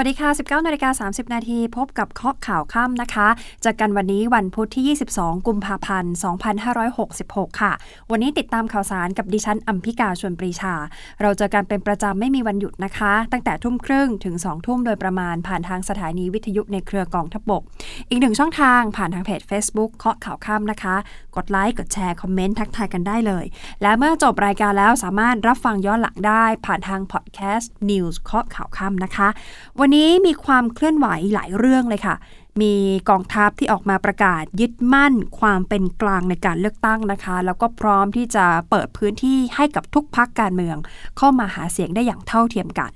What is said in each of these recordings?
วัสดีค่ะ 19นาฬิกา30 นาทีพบกับเคาะข่าวค่ำนะคะจากกันวันนี้วันพุธที่ 22 กุมภาพันธ์ 2566 ค่ะ วันนี้ติดตามข่าวสารกับดิฉันอัมพิกาชวนปรีชา เราเจอกันเป็นประจำไม่มีวันหยุดนะคะ ตั้งแต่ทุ่มครึ่งถึง 2 ทุ่มโดยประมาณผ่านทางสถานีวิทยุในเครือกองทพบก อีกหนึ่งช่องทางผ่านทางเพจ Facebook เคาะข่าวค่ำนะคะ กดไลค์กดแชร์คอมเมนต์ทักทายกันได้เลย และเมื่อจบรายการแล้วสามารถรับฟังย้อนหลังได้ ผ่านทางพอดแคสต์ News เคาะข่าวค่ำนะคะวันนี้มีความเคลื่อนไหวหลายเรื่องเลยค่ะ มีกองทัพที่ออกมาประกาศยึดมั่นความเป็นกลางในการเลือกตั้งนะคะ แล้วก็พร้อมที่จะเปิดพื้นที่ให้กับทุกพักการเมือง เข้ามาหาเสียงได้อย่างเท่าเทียมกัน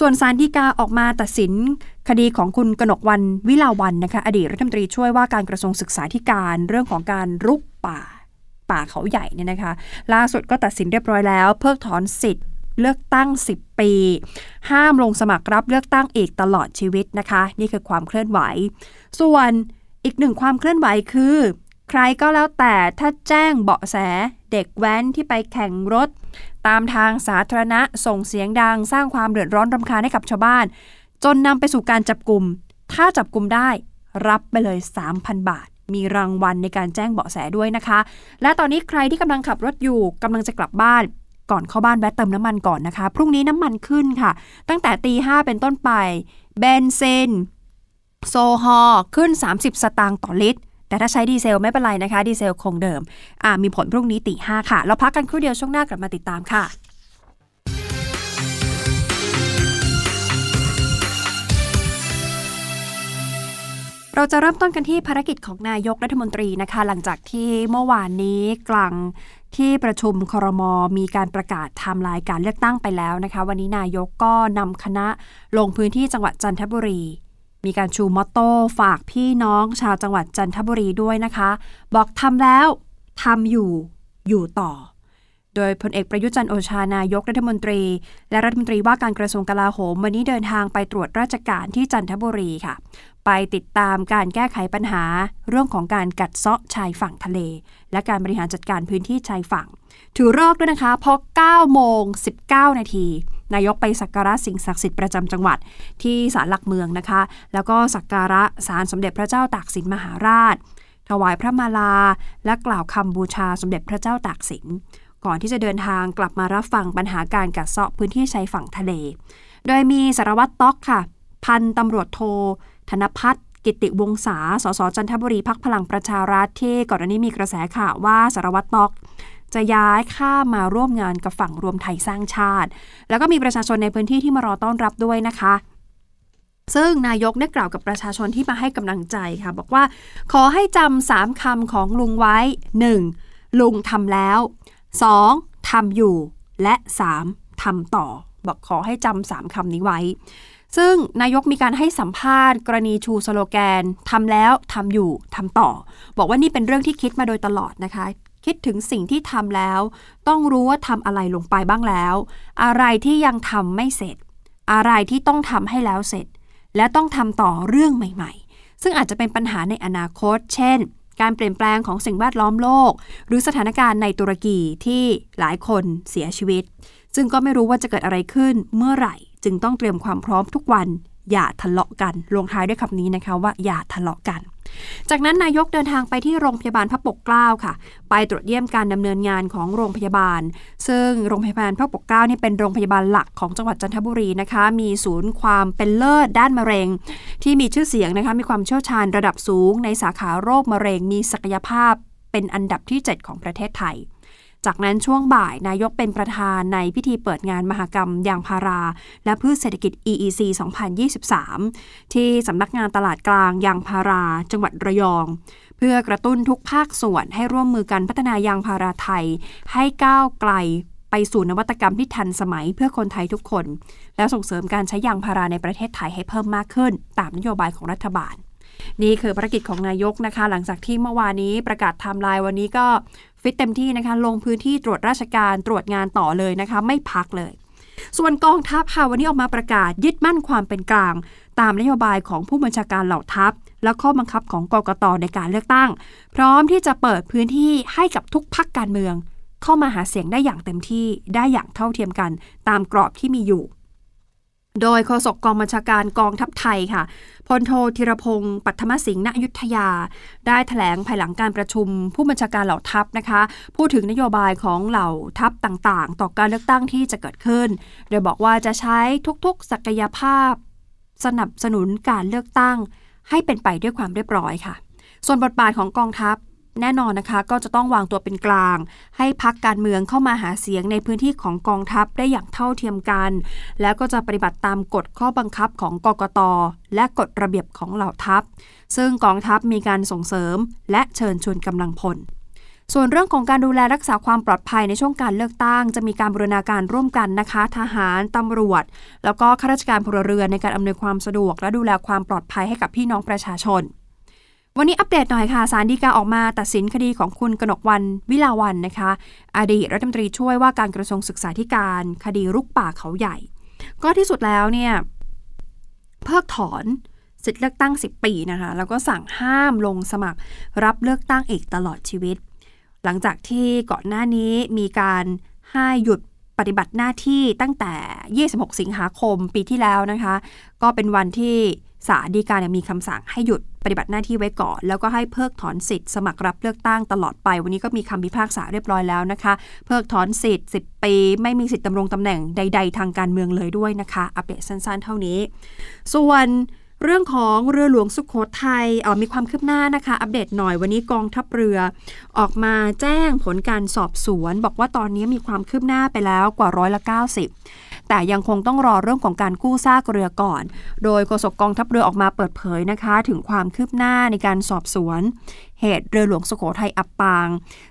ส่วนสารดีกาออกมาตัดสินคดีของคุณกนกวันวิลาวันนะคะอดีตรัฐมนตรีช่วยว่าการกระทรวงศึกษาธิการเรื่องของการรุกป่าป่าเขาใหญ่เนี่ยนะคะ ล่าสุดก็ตัดสินเรียบร้อยแล้ว เพิกถอนสิทธิ์ เลือกตั้ง 10 ปี ห้ามลงสมัครรับเลือกตั้งอีกตลอดชีวิตนะคะ นี่คือความเคลื่อนไหว ส่วนอีกหนึ่งความเคลื่อนไหวคือ ใครก็แล้วแต่ถ้าแจ้งเบาะแสเด็กแว้นที่ไปแข่งรถ ตามทางสาธารณะส่งเสียงดัง สร้างความเดือดร้อนรำคาญให้กับชาวบ้าน จนนำไปสู่การจับกลุ่มถ้าจับกลุ่มได้รับไปเลย 3,000 บาท มีรางวัลในการแจ้งเบาะแสด้วยนะคะ และตอนนี้ใครที่กำลังขับรถอยู่กำลังจะกลับบ้าน ก่อนเข้าบ้านแวะเติมน้ำมันก่อนนะคะ พรุ่งนี้น้ำมันขึ้นค่ะ ตั้งแต่ตีห้าเป็นต้นไป เบนซิน โซฮอขึ้น 30 สตางค์ต่อลิตร แต่ถ้าใช้ดีเซลไม่เป็นไรนะคะ ดีเซลคงเดิม อ่ามีผลพรุ่งนี้ตีห้าค่ะ เราพักกันครู่เดียวช่วงหน้ากลับมาติดตามค่ะเราจะเริ่มต้นกันที่ภารกิจของนายกรัฐมนตรีนะคะ หลังจากที่เมื่อวานนี้กลาง ที่ประชุมครมมีการประกาศไทม์ไลน์การเลือกตั้งไปแล้วนะคะ วันนี้นายกก็นำคณะลงพื้นที่จังหวัดจันทบุรี มีการชูมอตโต้ฝากพี่น้องชาวจังหวัดจันทบุรีด้วยนะคะ บอกทำแล้วทำอยู่อยู่ต่อ โดยพลเอกประยุจันทร์โอชานายกรัฐมนตรี และรัฐมนตรีว่าการกระทรวงกลาโหม วันนี้เดินทางไปตรวจราชการที่จันทบุรีค่ะ ไปติดตามการแก้ไขปัญหาเรื่องของการกัดเซาะชายฝั่งทะเล และการบริหารจัดการพื้นที่ชายฝั่ง ถือเลิกด้วยนะคะเพราะ9โมง19 นาทีนายกไปสักการะสิ่งศักดิ์สิทธิ์ประจำจังหวัดที่ศาลหลักเมืองนะคะ แล้วก็สักการะศาลสมเด็จพระเจ้าตากสินมหาราช ถวายพระมาลา และกล่าวคำบูชาสมเด็จพระเจ้าตากสิน ก่อนที่จะเดินทางกลับมารับฟังปัญหาการกัดเซาะพื้นที่ชายฝั่งทะเล โดยมีสารวัตรต๊อกค่ะ พันตำรวจโท ธนพัฒน์กิติวงศาสสจันทบุรีพักพลังประชารัฐที่ก่อนหน้านี้มีกระแสข่าวว่าสารวัตรต๊อกจะย้ายข้ามมาร่วมงานกับฝั่งรวมไทยสร้างชาติ แล้วก็มีประชาชนในพื้นที่ที่มารอต้อนรับด้วยนะคะ ซึ่งนายกได้กล่าวกับประชาชนที่มาให้กำลังใจค่ะ บอกว่า ขอให้จำสามคำของลุงไว้ 1. ลุงทำแล้ว 2. ทำอยู่ และ 3. ทำต่อ บอกขอให้จำสามคำนี้ไว้ ซึ่งนายกมีการให้สัมภาษณ์ กรณีชูสโลแกนทำแล้วทำอยู่ทำต่อ บอกว่านี่เป็นเรื่องที่คิดมาโดยตลอดนะคะ คิดถึงสิ่งที่ทำแล้ว ต้องรู้ว่าทำอะไรลงไปบ้างแล้ว อะไรที่ยังทำไม่เสร็จ อะไรที่ต้องทำให้แล้วเสร็จ และต้องทำต่อเรื่องใหม่ ๆ ซึ่งอาจจะเป็นปัญหาในอนาคต เช่น การเปลี่ยนแปลงของสิ่งแวดล้อมโลก หรือสถานการณ์ในตุรกีที่หลายคนเสียชีวิต ซึ่งก็ไม่รู้ว่าจะเกิดอะไรขึ้นเมื่อไหร่ จึงต้องเตรียมความพร้อมทุกวัน อย่าทะเลาะกัน ลงท้ายด้วยคำนี้นะคะว่าอย่าทะเลาะกัน จากนั้นนายกเดินทางไปที่โรงพยาบาลพระปกเกล้าค่ะ ไปตรวจเยี่ยมการดำเนินงานของโรงพยาบาล ซึ่งโรงพยาบาลพระปกเกล้านี่เป็นโรงพยาบาลหลักของจังหวัดจันทบุรีนะคะ มีศูนย์ความเป็นเลิศด้านมะเร็ง ที่มีชื่อเสียงนะคะ มีความเชี่ยวชาญระดับสูง ในสาขาโรคมะเร็ง มีศักยภาพเป็นอันดับที่ 7 ของประเทศไทย จากนั้นช่วงบ่ายนายกเป็นประธานในพิธีเปิดงานมหกรรมยางพารา และพืชเศรษฐกิจ EEC 2023 ที่สำนักงานตลาดกลางยางพารา จังหวัดระยอง เพื่อกระตุ้นทุกภาคส่วนให้ร่วมมือกันพัฒนายางพาราไทย ให้ก้าวไกลไปสู่นวัตกรรมที่ทันสมัยเพื่อคนไทยทุกคน และส่งเสริมการใช้ยางพาราในประเทศไทยให้เพิ่มมากขึ้น ตามนโยบายของรัฐบาล นี่คือภารกิจของนายกนะคะ หลังจากที่เมื่อวานนี้ประกาศไทม์ไลน์วันนี้ก็ ฟิตเต็มที่นะคะ ลงพื้นที่ตรวจราชการตรวจงานต่อเลยนะคะ ไม่พักเลย ส่วนกองทัพค่ะวันนี้ออกมาประกาศยึดมั่นความเป็นกลาง ตามนโยบายของผู้บัญชาการเหล่าทัพ และข้อบังคับของกกตในการเลือกตั้ง พร้อมที่จะเปิดพื้นที่ให้กับทุกพักการเมือง เข้ามาหาเสียงได้อย่างเต็มที่ได้อย่างเท่าเทียมกัน ตามกรอบที่มีอยู่ โดยโฆษกกองบัญชาการกองทัพไทยค่ะ พลโทธีรพงศ์ปัทมสิงห์ณยุทธยา ได้ถแถลงภายหลังการประชุม ผู้บัญชาการเหล่าทัพนะคะ พูดถึงนโยบายของเหล่าทัพต่างๆ ต่อการเลือกตั้งที่จะเกิดขึ้น โดยบอกว่าจะใช้ทุกๆ ศักยภาพ สนับสนุนการเลือกตั้ง ให้เป็นไปด้วยความเรียบร้อยค่ะ ส่วนบทบาทของกองทัพ แน่นอนนะคะ ก็จะต้องวางตัวเป็นกลาง ให้พักการเมืองเข้ามาหาเสียงในพื้นที่ของกองทัพได้อย่างเท่าเทียมกัน แล้วก็จะปฏิบัติตามกฎข้อบังคับของกกต และกฎระเบียบของเหล่าทัพ ซึ่งกองทัพมีการส่งเสริม และเชิญชวนกำลังพลส่วนเรื่องของการดูแลรักษาความปลอดภัยในช่วงการเลือกตั้ง จะมีการบูรณาการร่วมกันนะคะ ทหาร ตำรวจ แล้วก็ข้าราชการพลเรือนในการอำนวยความสะดวก และดูแลความปลอดภัยให้กับพี่น้องประชาชน วันนี้อัปเดตหน่อยค่ะ สารดีกาออกมาตัดสินคดีของคุณกนกวันวิลาวันนะคะ อดีตรัฐมนตรีช่วยว่าการกระทรวงศึกษาธิการคดีรุกป่าเขาใหญ่ ก็ที่สุดแล้วเนี่ยเพิกถอนสิทธิเลือกตั้ง 10 ปีนะคะ แล้วก็สั่งห้ามลงสมัครรับเลือกตั้งอีกตลอดชีวิต หลังจากที่ก่อนหน้านี้มีการให้หยุดปฏิบัติหน้าที่ตั้งแต่ 26 สิงหาคมปีที่แล้วนะคะ ก็เป็นวันที่ศาลฎีกามีคำสั่งให้หยุด ฏิบัติหน้าที่ไว้ก่อน แล้วก็ให้เพิกถอนสิทธิ์สมัครรับเลือกตั้งตลอดไป วันนี้ก็มีคำพิพากษาเรียบร้อยแล้วนะคะ เพิกถอนสิทธิ์ 10 ปี ไม่มีสิทธิ์ดำรงตำแหน่งใด ๆ ทางการเมืองเลยด้วยนะคะ อัปเดตสั้นๆ เท่านี้ ส่วนเรื่องของเรือหลวงสุขโขทัยออมีความคืบหน้านะคะ อัปเดตหน่อยวันนี้กองทัพเรือ ออกมาแจ้งผลการสอบสวน บอกว่าตอนนี้มีความคืบหน้าไปแล้วกว่าร้อยละ90 แต่ยังคงต้องรอเรื่องของการกู้ซากเรือก่อน โดยโฆษกกองทัพเรือออกมาเปิดเผยนะคะ ถึงความคืบหน้าในการสอบสวน เหตุเรือหลวงสุโขทัยอับปาง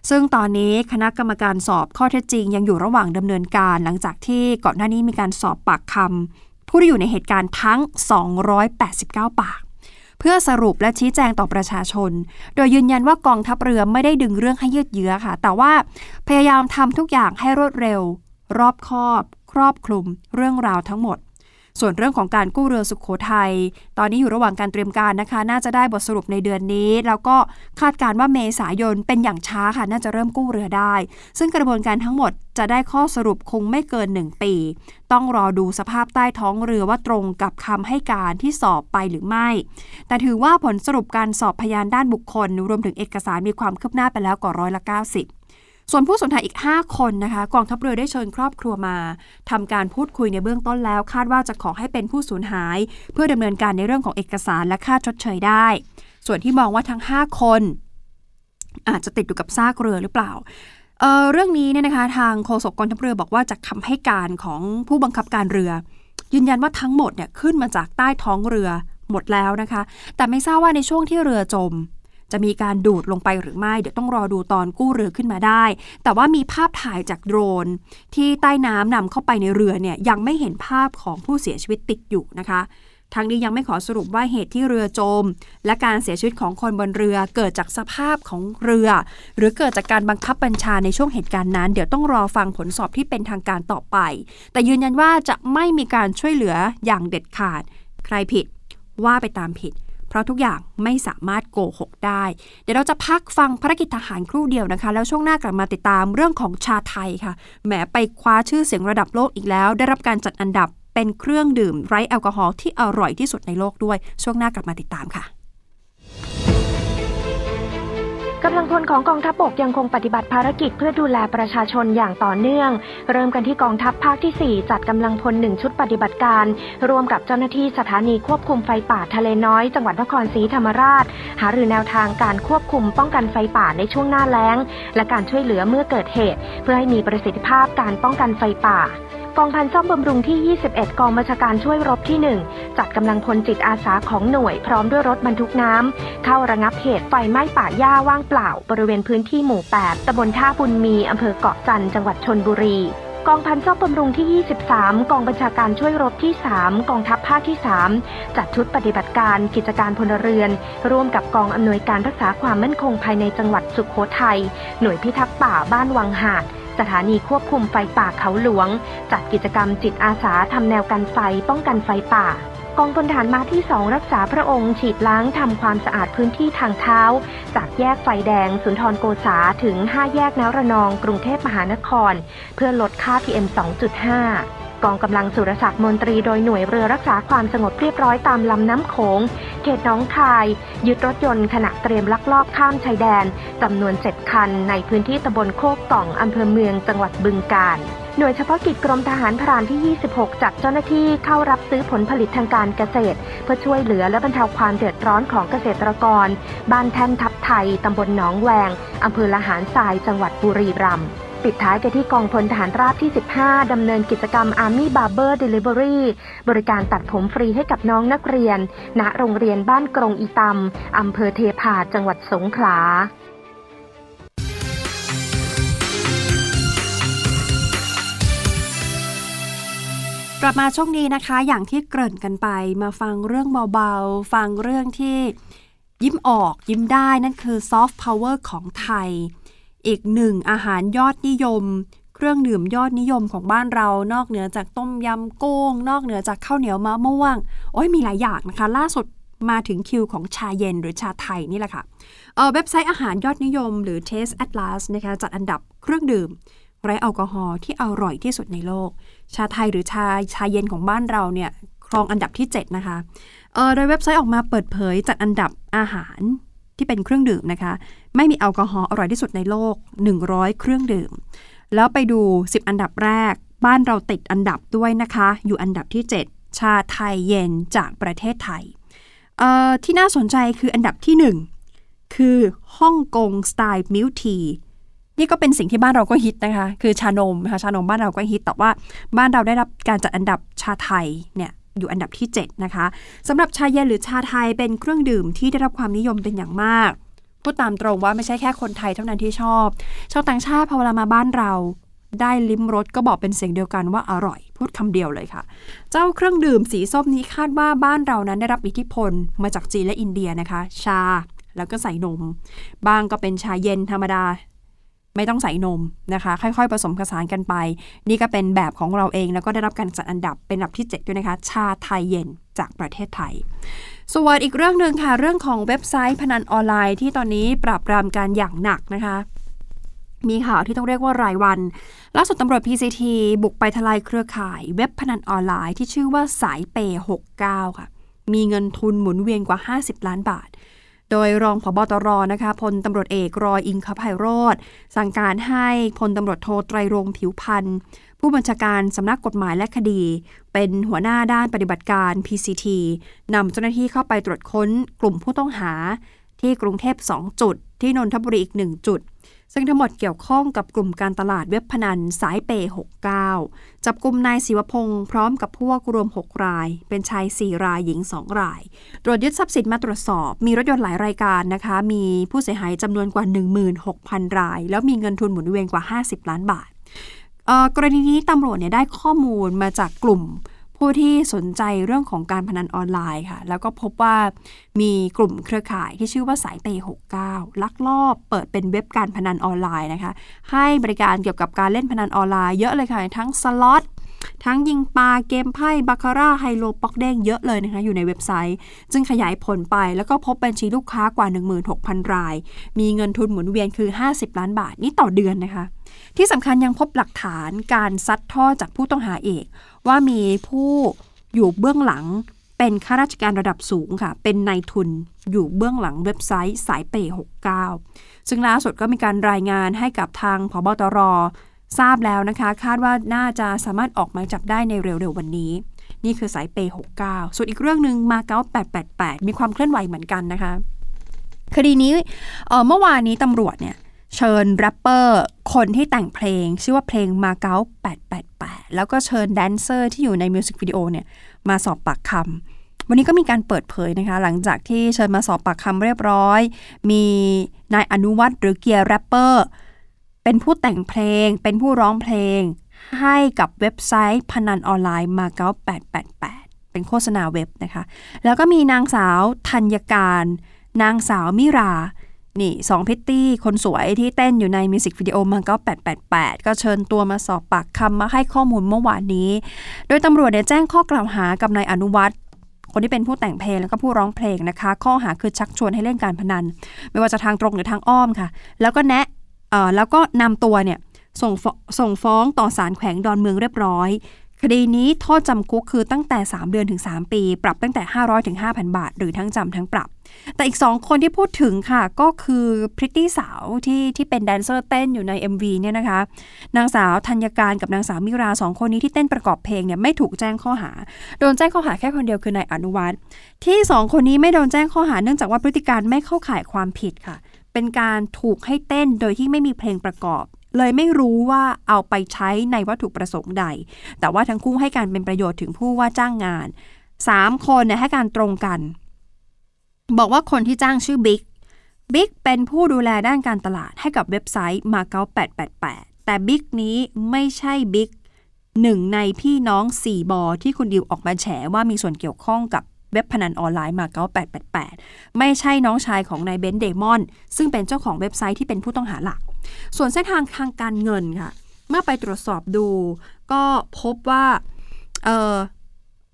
ซึ่งตอนนี้คณะกรรมการสอบข้อเท็จจริง ยังอยู่ระหว่างดำเนินการหลังจากที่ก่อนหน้านี้มีการสอบปากคำผู้ที่อยู่ในเหตุการณ์ทั้ง 289 ปากเพื่อสรุปและชี้แจงต่อประชาชน โดยยืนยันว่ากองทัพเรือไม่ได้ดึงเรื่องให้ยืดเยื้อค่ะ แต่ว่าพยายามทำทุกอย่างให้รวดเร็ว รอบคอบครอบคลุมเรื่องราวทั้งหมด ส่วนเรื่องของการกู้เรือสุขโขทัยตอนนี้อยู่ระหว่างการเตรียมการนะคะ น่าจะได้บทสรุปในเดือนนี้ แล้วก็คาดการว่าเมษายนเป็นอย่างช้าค่ะ น่าจะเริ่มกู้เรือได้ ซึ่งกระบวนการทั้งหมดจะได้ข้อสรุปคงไม่เกิน 1 ปี ต้องรอดูสภาพใต้ท้องเรือว่าตรงกับคำให้การที่สอบไปหรือไม่ แต่ถือว่าผลสรุปการสอบพยานด้านบุคคล รวมถึงเอกสารมีความคืบหน้าไปแล้วกว่าร้อยละ90 ส่วนผู้สูญหายอีก 5 คนนะคะ กองทัพเรือได้เชิญครอบครัวมาทำการพูดคุยในเบื้องต้นแล้ว คาดว่าจะขอให้เป็นผู้สูญหาย เพื่อดำเนินการในเรื่องของเอกสารและค่าชดเชยได้ ส่วนที่มองว่าทั้ง 5 คน อาจจะติดอยู่กับซากเรือหรือเปล่าเเรื่องนี้เนี่ยนะคะ ทางโฆษกกองทัพเรือบอกว่าจากคาให้การของผู้บังคับการเรือ ยืนยันว่าทั้งหมดเนี่ยขึ้นมาจากใต้ท้องเรือหมดแล้วนะคะ แต่ไม่ทราบว่าในช่วงที่เรือจม จะมีการดูดลงไปหรือไม่ เดี๋ยวต้องรอดูตอนกู้เรือขึ้นมาได้ แต่ว่ามีภาพถ่ายจากโดรน ที่ใต้น้ำนำเข้าไปในเรือเนี่ยยังไม่เห็นภาพของผู้เสียชีวิตติดอยู่นะคะทั้งนี้ยังไม่ขอสรุปว่าเหตุที่เรือจม และการเสียชีวิตของคนบนเรือเกิดจากสภาพของเรือ หรือเกิดจากการบังคับบัญชาในช่วงเหตุการณ์นั้น เดี๋ยวต้องรอฟังผลสอบที่เป็นทางการต่อไป แต่ยืนยันว่าจะไม่มีการช่วยเหลืออย่างเด็ดขาด ใครผิดว่าไปตามผิด ราะทุกอย่างไม่สามารถโกหกได้ เดี๋ยวเราจะพักฟังภารกิจทหารครู่เดียวนะคะ แล้วช่วงหน้ากลับมาติดตามเรื่องของชาไทยค่ะแหมไปคว้าชื่อเสียงระดับโลกอีกแล้ว ได้รับการจัดอันดับเป็นเครื่องดื่มไร้แอลกอฮอล์ที่อร่อยที่สุดในโลกด้วย ช่วงหน้ากลับมาติดตามค่ะ กำลังพลของกองทัพบกยังคงปฏิบัติภารกิจเพื่อดูแลประชาชนอย่างต่อเนื่อง เริ่มกันที่กองทัพภาคที่ 4 จัดกำลังพลหนึ่งชุดปฏิบัติการ ร่วมกับเจ้าหน้าที่สถานีควบคุมไฟป่าทะเลน้อย จังหวัดนครศรีธรรมราช หารือแนวทางการควบคุมป้องกันไฟป่าในช่วงหน้าแล้ง และการช่วยเหลือเมื่อเกิดเหตุ เพื่อให้มีประสิทธิภาพการป้องกันไฟป่ากองพันซ่อมบำรุงที่ 21 กองบัญชาการช่วยรบที่ 1 จัดกำลังพลจิตอาสาของหน่วยพร้อมด้วยรถบรรทุกน้ำเข้าระงับเหตุไฟไหม้ป่าหญ้าว่างเปล่าบริเวณพื้นที่หมู่ 8ตำบลท่าบุญมี อำเภอเกาะจันทร์จังหวัดชนบุรี กองพันซ่อมบำรุงที่ 23 กองบัญชาการช่วยรบที่ 3 กองทัพภาคที่ 3 จัดชุดปฏิบัติการกิจการพลเรือน ร่วมกับกองอำนวยการรักษาความมั่นคงภายในจังหวัดสุขโขทัย หน่วยพิทักษ์ป่าบ้านวังหาดสถานีควบคุมไฟป่าเขาหลวง จัดกิจกรรมจิตอาสาทำแนวกันไฟป้องกันไฟป่า กองพลฐานมาที่สองรักษาพระองค์ ฉีดล้างทำความสะอาดพื้นที่ทางเท้า จากแยกไฟแดง สุนทรโกษาถึง 5 แยกนระนอง กรุงเทพมหานคร เพื่อลดค่า PM 2.5กองกำลังสุรศักดิ์มนตรีโดยหน่วยเรือรักษาความสงบเรียบร้อยตามลำน้ำโขง เขตน้องคาย ยึดรถยนต์ขณะเตรียมลักลอบข้ามชายแดนจำนวน7คันในพื้นที่ตำบลโคกต่องอำเภอเมืองจังหวัดบึงกาฬ หน่วยเฉพาะกิจกรมทหารพรานที่ 26 จัดเจ้าหน้าที่เข้ารับซื้อผลผลิตทางการเกษตร เพื่อช่วยเหลือและบรรเทาความเดือดร้อนของเกษตรกร บ้านแท่นทับไทย ตำบลหนองแวง อำเภอละหารทราย จังหวัดบุรีรัมย์ปิดท้ายกันที่กองพลทหารราบที่ 15 ดำเนินกิจกรรม Army Barber Delivery บริการตัดผมฟรีให้กับน้องนักเรียน ณ โรงเรียนบ้านกรงอีตำอำเภอเทพาจังหวัดสงขลา กลับมาช่วงนี้นะคะ อย่างที่เกริ่นกันไปมาฟังเรื่องเบาๆ ฟังเรื่องที่ยิ้มออกยิ้มได้นั่นคือซอฟต์พาวเวอร์ของไทย อีกหนึ่งอาหารยอดนิยม เครื่องดื่มยอดนิยมของบ้านเรา นอกเหนือจากต้มยำกุ้งนอกเหนือจากข้าวเหนียวมะม่วง โอ้ยมีหลายอย่างนะคะ ล่าสุดมาถึงคิวของชาเย็นหรือชาไทยนี่แหละค่ะเออเว็บไซต์อาหารยอดนิยม หรือ Taste Atlas นะคะจัดอันดับเครื่องดื่ม ไร้แอลกอฮอล์ที่อร่อยที่สุดในโลก ชาไทยหรือชาชาเย็นของบ้านเราเนี่ยครองอันดับที่ 7 นะคะเออโดยเว็บไซต์ออกมาเปิดเผยจัดอันดับอาหารที่เป็นเครื่องดื่มนะคะ ไม่มีแอลกอฮอล์อร่อยที่สุดในโลก 100 เครื่องดื่ม แล้วไปดู 10 อันดับแรก บ้านเราติดอันดับด้วยนะคะ อยู่อันดับที่ 7 ชาไทยเย็นจากประเทศไทยเอ่อที่น่าสนใจคืออันดับที่ 1 คือฮ่องกงสไตล์มิลที นี่ก็เป็นสิ่งที่บ้านเราก็ฮิตนะคะ คือชานมนะคะชานมบ้านเราก็ฮิต แต่ว่าบ้านเราได้รับการจัดอันดับชาไทยเนี่ยอยู่อันดับที่ 7 นะคะสำหรับชาเย็นหรือชาไทยเป็นเครื่องดื่มที่ได้รับความนิยมเป็นอย่างมาก พูดตามตรงว่าไม่ใช่แค่คนไทยเท่านั้นที่ชอบ ชาวต่างชาติพอเวลามาบ้านเรา ได้ลิ้มรสก็บอกเป็นเสียงเดียวกันว่าอร่อย พูดคำเดียวเลยค่ะ เจ้าเครื่องดื่มสีส้มนี้คาดว่าบ้านเรานั้นได้รับอิทธิพลมาจากจีนและอินเดียนะคะ ชาแล้วก็ใส่นม บางก็เป็นชาเย็นธรรมดา ไม่ต้องใส่นมนะคะ ค่อยๆ ผสมผสานกันไป นี่ก็เป็นแบบของเราเองแล้วก็ได้รับการจัดอันดับเป็นอันดับที่ 7 ด้วยนะคะ ชาไทยเย็นจากประเทศไทย ส่วนอีกเรื่องหนึ่งค่ะ เรื่องของเว็บไซต์พนันออนไลน์ที่ตอนนี้ปราบปรามการอย่างหนักนะคะ มีข่าวที่ต้องเรียกว่ารายวันล่าสุดตำรวจ PCT บุกไปทลายเครือข่าย เว็บพนันออนไลน์ที่ชื่อว่าสายเป69ค่ะมีเงินทุนหมุนเวียนกว่า 50 ล้านบาท โดยรองผบตรนะคะพลตำรวจเอกรอยอิงคภัยโรธสั่งการให้พลตำรวจโทไตรรงผิวพันธ์ผู้บัญชาการสำนักกฎหมายและคดี เป็นหัวหน้าด้านปฏิบัติการ PCT นำเจ้าหน้าที่เข้าไปตรวจค้นกลุ่มผู้ต้องหา ที่กรุงเทพ 2 จุด ที่นนทบุรีอีก 1 จุด ซึ่งทั้งหมดเกี่ยวข้องกับกลุ่มการตลาดเว็บพนันสายเปย์69 จับกลุ่มนายศิวพงศ์พร้อมกับพวกรวม 6 ราย เป็นชาย 4 รายหญิง 2 ราย ตรวจยึดทรัพย์สินมาตรวจสอบ มีรถยนต์หลายรายการนะคะ มีผู้เสียหายจำนวนกว่า 16,000 ราย แล้วมีเงินทุนหมุนเวียนกว่า 50 ล้านบาทกรณีนี้ตำรวจเนี่ยได้ข้อมูลมาจากกลุ่ม ผู้ที่สนใจเรื่องของการพนันออนไลน์ค่ะ แล้วก็พบว่ามีกลุ่มเครือข่ายที่ชื่อว่าสายเปย์69 ลักลอบเปิดเป็นเว็บการพนันออนไลน์นะคะ ให้บริการเกี่ยวกับการเล่นพนันออนไลน์เยอะเลยค่ะ ทั้งสล็อตทั้งยิงปลาเกมไพ่บาคาร่าไฮโลปอกเด้งเยอะเลยนะคะอยู่ในเว็บไซต์ จึงขยายผลไปแล้วก็พบบัญชีลูกค้ากว่า 16,000 ราย มีเงินทุนหมุนเวียนคือ 50 ล้านบาทนี่ต่อเดือนนะคะ ที่สำคัญยังพบหลักฐานการซัดทอดจากผู้ต้องหาเอก ว่ามีผู้อยู่เบื้องหลังเป็นข้าราชการระดับสูงค่ะ เป็นนายทุนอยู่เบื้องหลังเว็บไซต์สายเปย์69 ซึ่งล่าสุดก็มีการรายงานให้กับทางพบตรทราบแล้วนะคะ คาดว่าน่าจะสามารถออกหมายจับได้ในเร็วๆวันนี้ นี่คือสายเปย์69 ส่วนอีกเรื่องหนึ่งมาเก๊า888 มีความเคลื่อนไหวเหมือนกันนะคะ คดีนี้เออเมื่อวานนี้ตำรวจเนี่ย เชิญแรปเปอร์คนที่แต่งเพลง ชื่อว่าเพลงมาเก๊า888 แล้วก็เชิญแดนเซอร์ที่อยู่ในมิวสิกวิดีโอเนี่ยมาสอบปากคำวันนี้ก็มีการเปิดเผยนะคะ หลังจากที่เชิญมาสอบปากคำเรียบร้อย มีนายอนุวัตรหรือเกียร์แรปเปอร์เป็นผู้แต่งเพลง เป็นผู้ร้องเพลง ให้กับเว็บไซต์พนันออนไลน์มาเก๊า888 เป็นโฆษณาเว็บนะคะ แล้วก็มีนางสาวธัญการ นางสาวมิรา นี่สองพริตตี้คนสวยที่เต้นอยู่ในมิวสิกวิดีโอมาเก๊า 888 ก็เชิญตัวมาสอบปากคำมาให้ข้อมูลเมื่อวานนี้ โดยตำรวจเนี่ยแจ้งข้อกล่าวหากับนายอนุวัตรคนที่เป็นผู้แต่งเพลงแล้วก็ผู้ร้องเพลงนะคะ ข้อหาคือชักชวนให้เล่นการพนัน ไม่ว่าจะทางตรงหรือทางอ้อมค่ะ แล้วก็แนะเอ่อแล้วก็นำตัวเนี่ยส่งส่งฟ้องต่อศาลแขวงดอนเมืองเรียบร้อย คดีนี้โทษจำคุกคือตั้งแต่ 3 เดือนถึง 3 ปี ปรับตั้งแต่ 500ถึง5,000 บาท หรือทั้งจำทั้งปรับ แต่อีก 2 คนที่พูดถึงค่ะ ก็คือพริตตี้สาวที่ที่เป็นแดนเซอร์เต้นอยู่ใน MV เนี่ยนะคะ นางสาวธัญการกับนางสาวมิราสองคนนี้ที่เต้นประกอบเพลงเนี่ยไม่ถูกแจ้งข้อหา โดนแจ้งข้อหาแค่คนเดียวคือนายอนุวัฒน์ที่สองคนนี้ไม่โดนแจ้งข้อหาเนื่องจากว่าพฤติการไม่เข้าข่ายความผิดค่ะ เป็นการถูกให้เต้นโดยที่ไม่มีเพลงประกอบ เลยไม่รู้ว่าเอาไปใช้ในวัตถุประสงค์ใด แต่ว่าทั้งคู่ให้การเป็นประโยชน์ถึงผู้ว่าจ้างงาน 3 คนเนี่ยให้การตรงกัน บอกว่าคนที่จ้างชื่อบิ๊กบิ๊กเป็นผู้ดูแลด้านการตลาดให้กับเว็บไซต์มาเก๊า888 แต่บิ๊กนี้ไม่ใช่บิ๊กหนึ่งในพี่น้อง 4 บอ ที่คุณดิวออกมาแฉว่ามีส่วนเกี่ยวข้องกับเว็บพนันออนไลน์มาเก๊า888 ไม่ใช่น้องชายของนายเบนซ์เดมอน ซึ่งเป็นเจ้าของเว็บไซต์ที่เป็นผู้ต้องหาหลัก ส่วนเส้นทางทางการเงินค่ะ เมื่อไปตรวจสอบดู ก็พบว่าเออ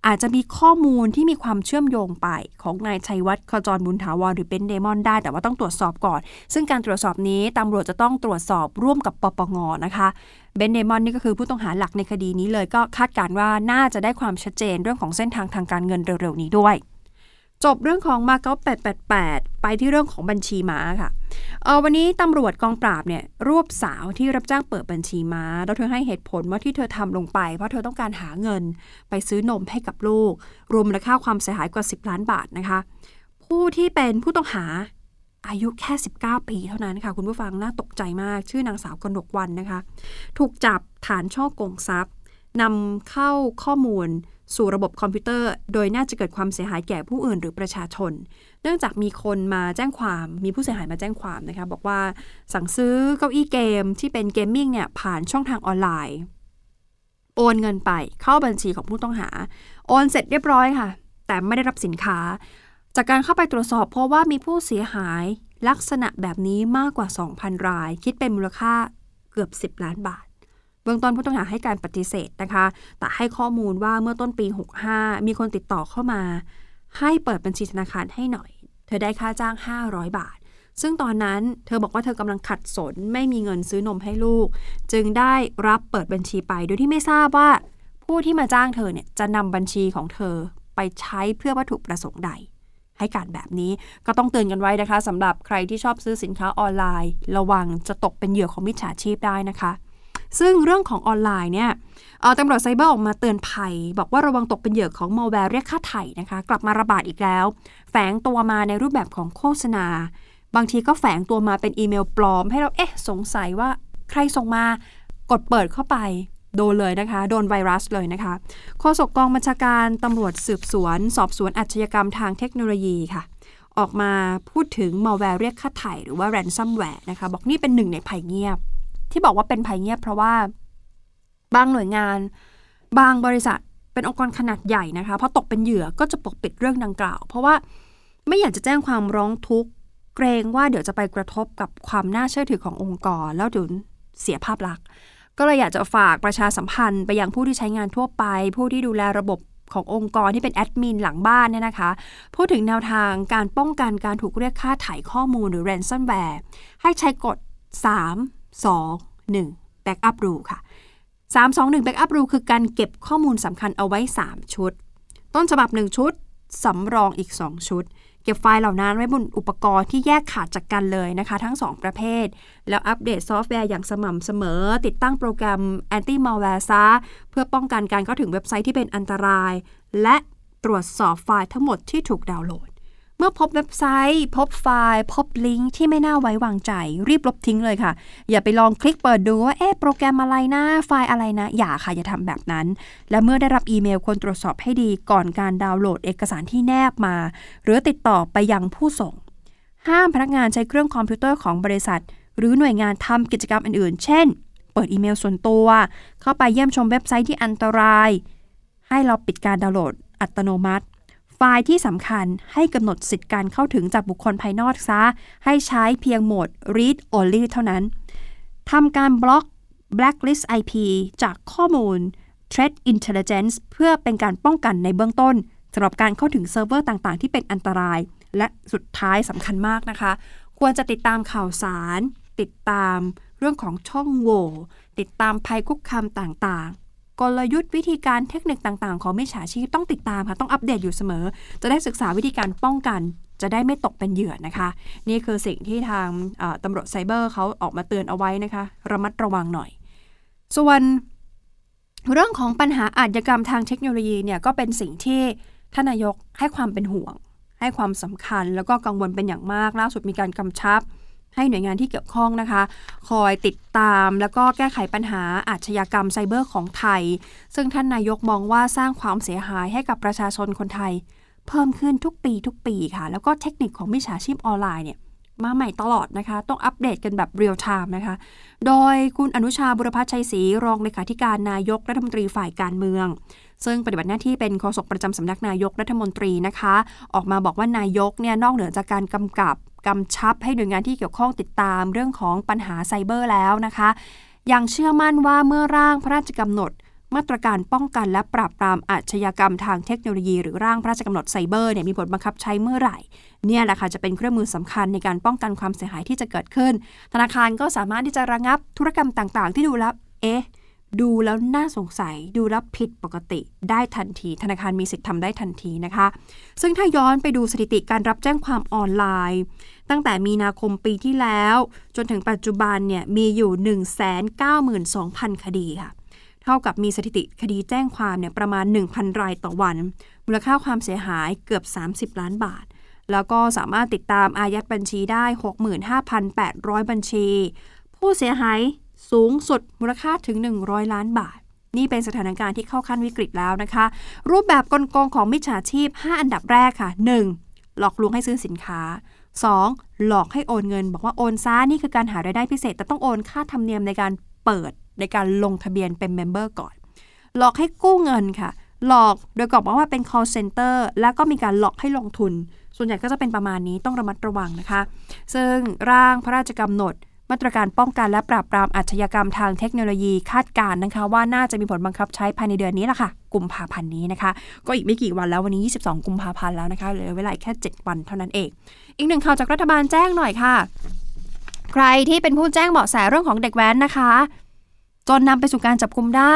อาจจะมีข้อมูลที่มีความเชื่อมโยงไปของนายชัยวัฒน์ขจรบุญถาวรหรือเบนซ์เดมอนได้ แต่ว่าต้องตรวจสอบก่อน ซึ่งการตรวจสอบนี้ตำรวจจะต้องตรวจสอบร่วมกับปปงนะคะเบนเดมอนนี่ก็คือผู้ต้องหาหลักในคดีนี้เลยก็คาดการณ์ว่าน่าจะได้ความชัดเจนเรื่องของเส้นทางทางการเงินเร็วๆนี้ด้วย จบเรื่องของมาเก๊า888 ไปที่เรื่องของบัญชีม้าค่ะ วันนี้ตำรวจกองปราบเนี่ยรวบสาวที่รับจ้างเปิดบัญชีม้าแล้วเธอให้เหตุผลว่าที่เธอทำลงไป เพราะเธอต้องการหาเงินไปซื้อนมให้กับลูก รวมมูลค่าความเสียหายกว่า 10 ล้านบาทนะคะ ผู้ที่เป็นผู้ต้องหาอายุแค่ 19 ปีเท่านั้นค่ะ คุณผู้ฟังน่าตกใจมาก ชื่อนางสาวกนกวันนะคะ ถูกจับฐานฉ้อโกงทรัพย์นำเข้าข้อมูล สู่ระบบคอมพิวเตอร์ โดยน่าจะเกิดความเสียหายแก่ผู้อื่นหรือประชาชน เนื่องจากมีคนมาแจ้งความ มีผู้เสียหายมาแจ้งความนะคะบอกว่าสั่งซื้อเก้าอี้เกมที่เป็น gaming เนี่ยผ่านช่องทางออนไลน์ โอนเงินไปเข้าบัญชีของผู้ต้องหา โอนเสร็จเรียบร้อยค่ะ แต่ไม่ได้รับสินค้า จากการเข้าไปตรวจสอบ เพราะว่ามีผู้เสียหายลักษณะแบบนี้มากกว่า 2,000 ราย คิดเป็นมูลค่าเกือบ 10 ล้านบาท เบื้องต้นผู้ต้องหาให้การปฏิเสธนะคะ แต่ให้ข้อมูลว่าเมื่อต้นปี 65 มีคนติดต่อเข้ามา ให้เปิดบัญชีธนาคารให้หน่อย เธอได้ค่าจ้าง 500 บาท ซึ่งตอนนั้นเธอบอกว่าเธอกำลังขัดสน ไม่มีเงินซื้อนมให้ลูก จึงได้รับเปิดบัญชีไป โดยที่ไม่ทราบว่า ผู้ที่มาจ้างเธอเนี่ยจะนำบัญชีของเธอไปใช้เพื่อวัตถุประสงค์ใดให้การแบบนี้ก็ต้องเตือนกันไว้นะคะสำหรับใครที่ชอบซื้อสินค้าออนไลน์ ระวังจะตกเป็นเหยื่อของมิจฉาชีพได้นะคะ ซึ่งเรื่องของออนไลน์เนี่ยตำรวจไซเบอร์ออกมาเตือนภัย บอกว่าระวังตกเป็นเหยื่อของมัลแวร์เรียกค่าไถ่นะคะ กลับมาระบาดอีกแล้ว แฝงตัวมาในรูปแบบของโฆษณา บางทีก็แฝงตัวมาเป็นอีเมลปลอม ให้เราเอ๊ะสงสัยว่าใครส่งมากดเปิดเข้าไป โดนเลยนะคะ โดนไวรัสเลยนะคะโฆษกกองบัญชาการตำรวจสืบสวน สอบสวนอาชญากรรมทางเทคโนโลยีค่ะ ออกมาพูดถึงมัลแวร์เรียกค่าไถ่หรือว่า ransomware นะคะ บอกนี่เป็นหนึ่งในภัยเงียบ ที่บอกว่าเป็นภัยเงียบเพราะว่า บางหน่วยงาน บางบริษัทเป็นองค์กรขนาดใหญ่นะคะพอตกเป็นเหยื่อก็จะปกปิดเรื่องดังกล่าว เพราะว่าไม่อยากจะแจ้งความร้องทุกข์เกรงว่าเดี๋ยวจะไปกระทบกับความน่าเชื่อถือขององค์กร แล้วเดี๋ยวเสียภาพลักษณ์ ก็เลยอยากจะฝากประชาสัมพันธ์ไปยังผู้ที่ใช้งานทั่วไป ผู้ที่ดูแลระบบขององค์กรที่เป็นแอดมินหลังบ้านเนี่ยนะคะ พูดถึงแนวทางการป้องกันการถูกเรียกค่าถ่ายข้อมูลหรือ ransomware ให้ใช้กฎ 3 2 1 backup rule ค่ะ 321 backup rule คือการเก็บข้อมูลสำคัญเอาไว้ 3 ชุด ต้นฉบับ 1 ชุด สำรองอีก 2 ชุด เก็บไฟล์เหล่านั้นไว้บนอุปกรณ์ที่แยกขาดจากกันเลยนะคะ ทั้ง 2 ประเภท แล้วอัปเดตซอฟต์แวร์อย่างสม่ำเสมอ ติดตั้งโปรแกรม anti malware ซะเพื่อป้องกันการเข้าถึงเว็บไซต์ที่เป็นอันตราย และตรวจสอบไฟล์ทั้งหมดที่ถูกดาวน์โหลด เมื่อพบเว็บไซต์ พบไฟล์ พบลิงก์ที่ไม่น่าไว้วางใจ รีบลบทิ้งเลยค่ะ อย่าไปลองคลิกเปิดดูว่าเอ๊ะโปรแกรมอะไรนะไฟล์อะไรนะ อย่าค่ะ อย่าทำแบบนั้น และเมื่อได้รับอีเมลควรตรวจสอบให้ดีก่อนการดาวน์โหลดเอกสารที่แนบมา หรือติดต่อไปยังผู้ส่ง ห้ามพนักงานใช้เครื่องคอมพิวเตอร์ของบริษัท หรือหน่วยงานทำกิจกรรมอื่นๆ เช่น เปิดอีเมลส่วนตัว เข้าไปเยี่ยมชมเว็บไซต์ที่อันตราย ให้เราปิดการดาวน์โหลดอัตโนมัติ ไฟล์ที่สำคัญให้กำหนดสิทธิการเข้าถึงจากบุคคลภายนอกซะ ให้ใช้เพียงโหมด read only เท่านั้นทำการบล็อก blacklist IP จากข้อมูล threat intelligence เพื่อเป็นการป้องกันในเบื้องต้นสำหรับการเข้าถึงเซิร์ฟเวอร์ต่างๆ ที่เป็นอันตราย และสุดท้ายสำคัญมากนะคะ ควรจะติดตามข่าวสาร ติดตามเรื่องของช่องโหว่ติดตามภัยคุกคามต่างๆ กลยุทธ์วิธีการเทคนิคต่างๆ ของมิจฉาชีพต้องติดตามค่ะ ต้องอัปเดตอยู่เสมอ จะได้ศึกษาวิธีการป้องกัน จะได้ไม่ตกเป็นเหยื่อนะคะ นี่คือสิ่งที่ทางตำรวจไซเบอร์เขาออกมาเตือนเอาไว้นะคะ ระมัดระวังหน่อย ส่วนเรื่องของปัญหาอาชญากรรมทางเทคโนโลยีเนี่ยก็เป็นสิ่งที่ท่านนายกให้ความเป็นห่วง ให้ความสำคัญ แล้วก็กังวลเป็นอย่างมากล่าสุดมีการกำชับ ให้หน่วยงานที่เกี่ยวข้องนะคะ คอยติดตามแล้วก็แก้ไขปัญหาอาชญากรรมไซเบอร์ของไทย ซึ่งท่านนายกมองว่าสร้างความเสียหายให้กับประชาชนคนไทย เพิ่มขึ้นทุกปีทุกปีค่ะ แล้วก็เทคนิคของมิจฉาชีพออนไลน์เนี่ยมาใหม่ตลอดนะคะ ต้องอัปเดตกันแบบเรียลไทม์นะคะ โดยคุณอนุชาบุรพัชชัยศรีรองเลขาธิการนายกรัฐมนตรีฝ่ายการเมือง ซึ่งปฏิบัติหน้าที่เป็นโฆษกประจำสำนักนายกรัฐมนตรีนะคะ ออกมาบอกว่านายกเนี่ยนอกเหนือจากการกำกับ กำชับให้หน่วยงานที่เกี่ยวข้องติดตามเรื่องของปัญหาไซเบอร์แล้วนะคะ ยังเชื่อมั่นว่าเมื่อร่างพระราชกำหนด มาตรการป้องกันและปราบปรามอาชญากรรมทางเทคโนโลยี หรือร่างพระราชกำหนดไซเบอร์เนี่ยมีผลบังคับใช้เมื่อไหร่ เนี่ยแหละค่ะจะเป็นเครื่องมือสำคัญในการป้องกันความเสียหายที่จะเกิดขึ้น ธนาคารก็สามารถที่จะระงับธุรกรรมต่างๆ ที่ดูแล้วเอ๊ะ ดูแล้วน่าสงสัยดูแล้วผิดปกติได้ทันที ธนาคารมีสิทธิ์ทำได้ทันทีนะคะ ซึ่งถ้าย้อนไปดูสถิติการรับแจ้งความออนไลน์ ตั้งแต่มีนาคมปีที่แล้ว จนถึงปัจจุบันเนี่ยมีอยู่ 192,000 คดีค่ะ เท่ากับมีสถิติคดีแจ้งความเนี่ยประมาณ 1,000 รายต่อวัน มูลค่าความเสียหายเกือบ 30 ล้านบาทแล้วก็สามารถติดตามอายัดบัญชีได้ 65,800 บัญชี ผู้เสียหาย สูงสุดมูลค่าถึง 100 ล้านบาท นี่เป็นสถานการณ์ที่เข้าขั้นวิกฤตแล้วนะคะ รูปแบบกลโกงของมิจฉาชีพ 5 อันดับแรกค่ะ 1. หลอกลวงให้ซื้อสินค้า 2. หลอกให้โอนเงิน บอกว่าโอนซ่านี่คือการหารายได้พิเศษ แต่ต้องโอนค่าธรรมเนียมในการเปิดในการลงทะเบียนเป็นเมมเบอร์ก่อน หลอกให้กู้เงินค่ะ หลอกโดยกบอกว่าเป็น call center แล้วก็มีการหลอกให้ลงทุน ส่วนใหญ่ก็จะเป็นประมาณนี้ต้องระมัดระวังนะคะ ซึ่งร่างพระราชกำหนด มาตรการป้องกันและปราบปรามอาชญากรรมทางเทคโนโลยีคาดการณ์นะคะ ว่าน่าจะมีผลบังคับใช้ภายในเดือนนี้แหละค่ะ กุมภาพันธ์นี้นะคะ ก็อีกไม่กี่วันแล้ววันนี้ 22 กุมภาพันธ์แล้วนะคะเหลือเวลาแค่ 7 วันเท่านั้นเอง อีกหนึ่งข่าวจากรัฐบาลแจ้งหน่อยค่ะ ใครที่เป็นผู้แจ้งเบาะแสเรื่องของเด็กแว้นนะคะ จนนำไปสู่การจับกุมได้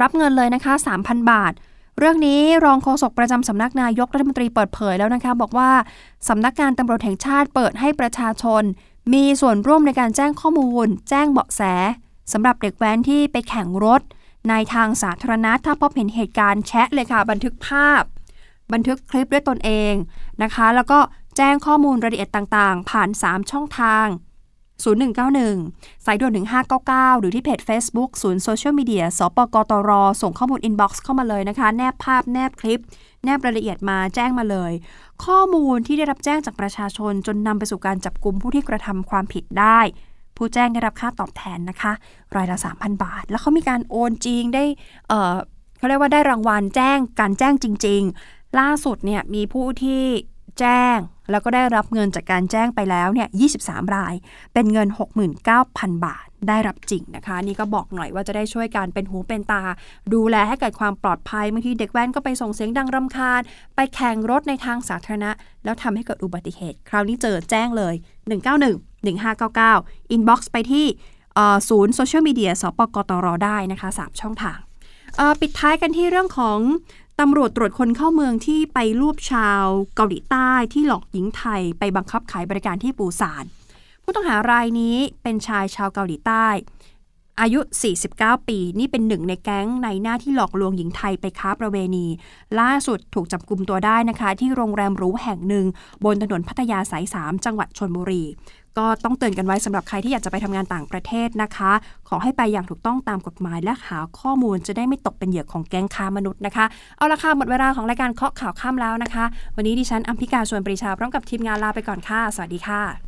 รับเงินเลยนะคะ 3,000 บาทเรื่องนี้รองโฆษกประจำสำนักนายกรัฐมนตรีเปิดเผยแล้วนะคะ บอกว่าสำนักงานตำรวจแห่งชาติเปิดให้ประชาชน มีส่วนร่วมในการแจ้งข้อมูล แจ้งเบาะแสสำหรับเด็กแว้นที่ไปแข่งรถ ในทางสาธารณะถ้าพบเห็นเหตุการณ์แชะเลยค่ะ บันทึกภาพ บันทึกคลิปด้วยตนเองนะคะ แล้วก็แจ้งข้อมูลรายละเอียดต่างๆ ผ่าน 3 ช่องทาง 0191 สายด่วน 1599 หรือที่เพจ Facebook ศูนย์โซเชียลมีเดียศปก.ตร. ส่งข้อมูล inbox เข้ามาเลยนะคะ แนบภาพแนบคลิป แนบรายละเอียดมาแจ้งมาเลย ข้อมูลที่ได้รับแจ้งจากประชาชนจนนำไปสู่การจับกลุ่มผู้ที่กระทำความผิดได้ ผู้แจ้งได้รับค่าตอบแทนนะคะรายละ 3,000 บาท แล้วเขามีการโอนจริงได้เออเขาเรียกว่าได้รางวัลแจ้งการแจ้งจริง ๆ ล่าสุดเนี่ยมีผู้ที่แจ้งแล้วก็ได้รับเงินจากการแจ้งไปแล้วเนี่ย23 ราย เป็นเงิน 69,000 บาท ได้รับจริงนะคะ นี่ก็บอกหน่อยว่าจะได้ช่วยกันเป็นหูเป็นตา ดูแลให้เกิดความปลอดภัยบางทีเด็กแว้นก็ไปส่งเสียงดังรำคาญ ไปแข่งรถในทางสาธารณะ แล้วทำให้เกิดอุบัติเหตุ คราวนี้เจอแจ้งเลย 191 1599 inbox ไปที่ศูนย์โซเชียลมีเดียสปกตรได้นะคะ 3 ช่องทาง ปิดท้ายกันที่เรื่องของตำรวจตรวจคนเข้าเมืองที่ไปรวบชาวเกาหลีใต้ที่หลอกหญิงไทยไปบังคับขายบริการที่ปูซาน ผู้ต้องหารายนี้เป็นชายชาวเกาหลีใต้ อายุ 49 ปี นี่เป็นหนึ่งในแก๊งในหน้าที่หลอกลวงหญิงไทยไปค้าประเวณี ล่าสุดถูกจับกลุ่มตัวได้นะคะ ที่โรงแรมหรูแห่งหนึ่ง บนถนนพัทยาสาย 3 จังหวัดชนบุรี ก็ต้องเตือนกันไว้สำหรับใครที่อยากจะไปทำงานต่างประเทศนะคะ ขอให้ไปอย่างถูกต้องตามกฎหมายและหาข้อมูลจะได้ไม่ตกเป็นเหยื่อของแก๊งค้ามนุษย์นะคะ เอาละค่ะหมดเวลาของรายการเคาะข่าวค่ำแล้วนะคะ วันนี้ดิฉันอัมพิกาชวนปรีชาพร้อมกับทีมงานลาไปก่อนค่ะ สวัสดีค่ะ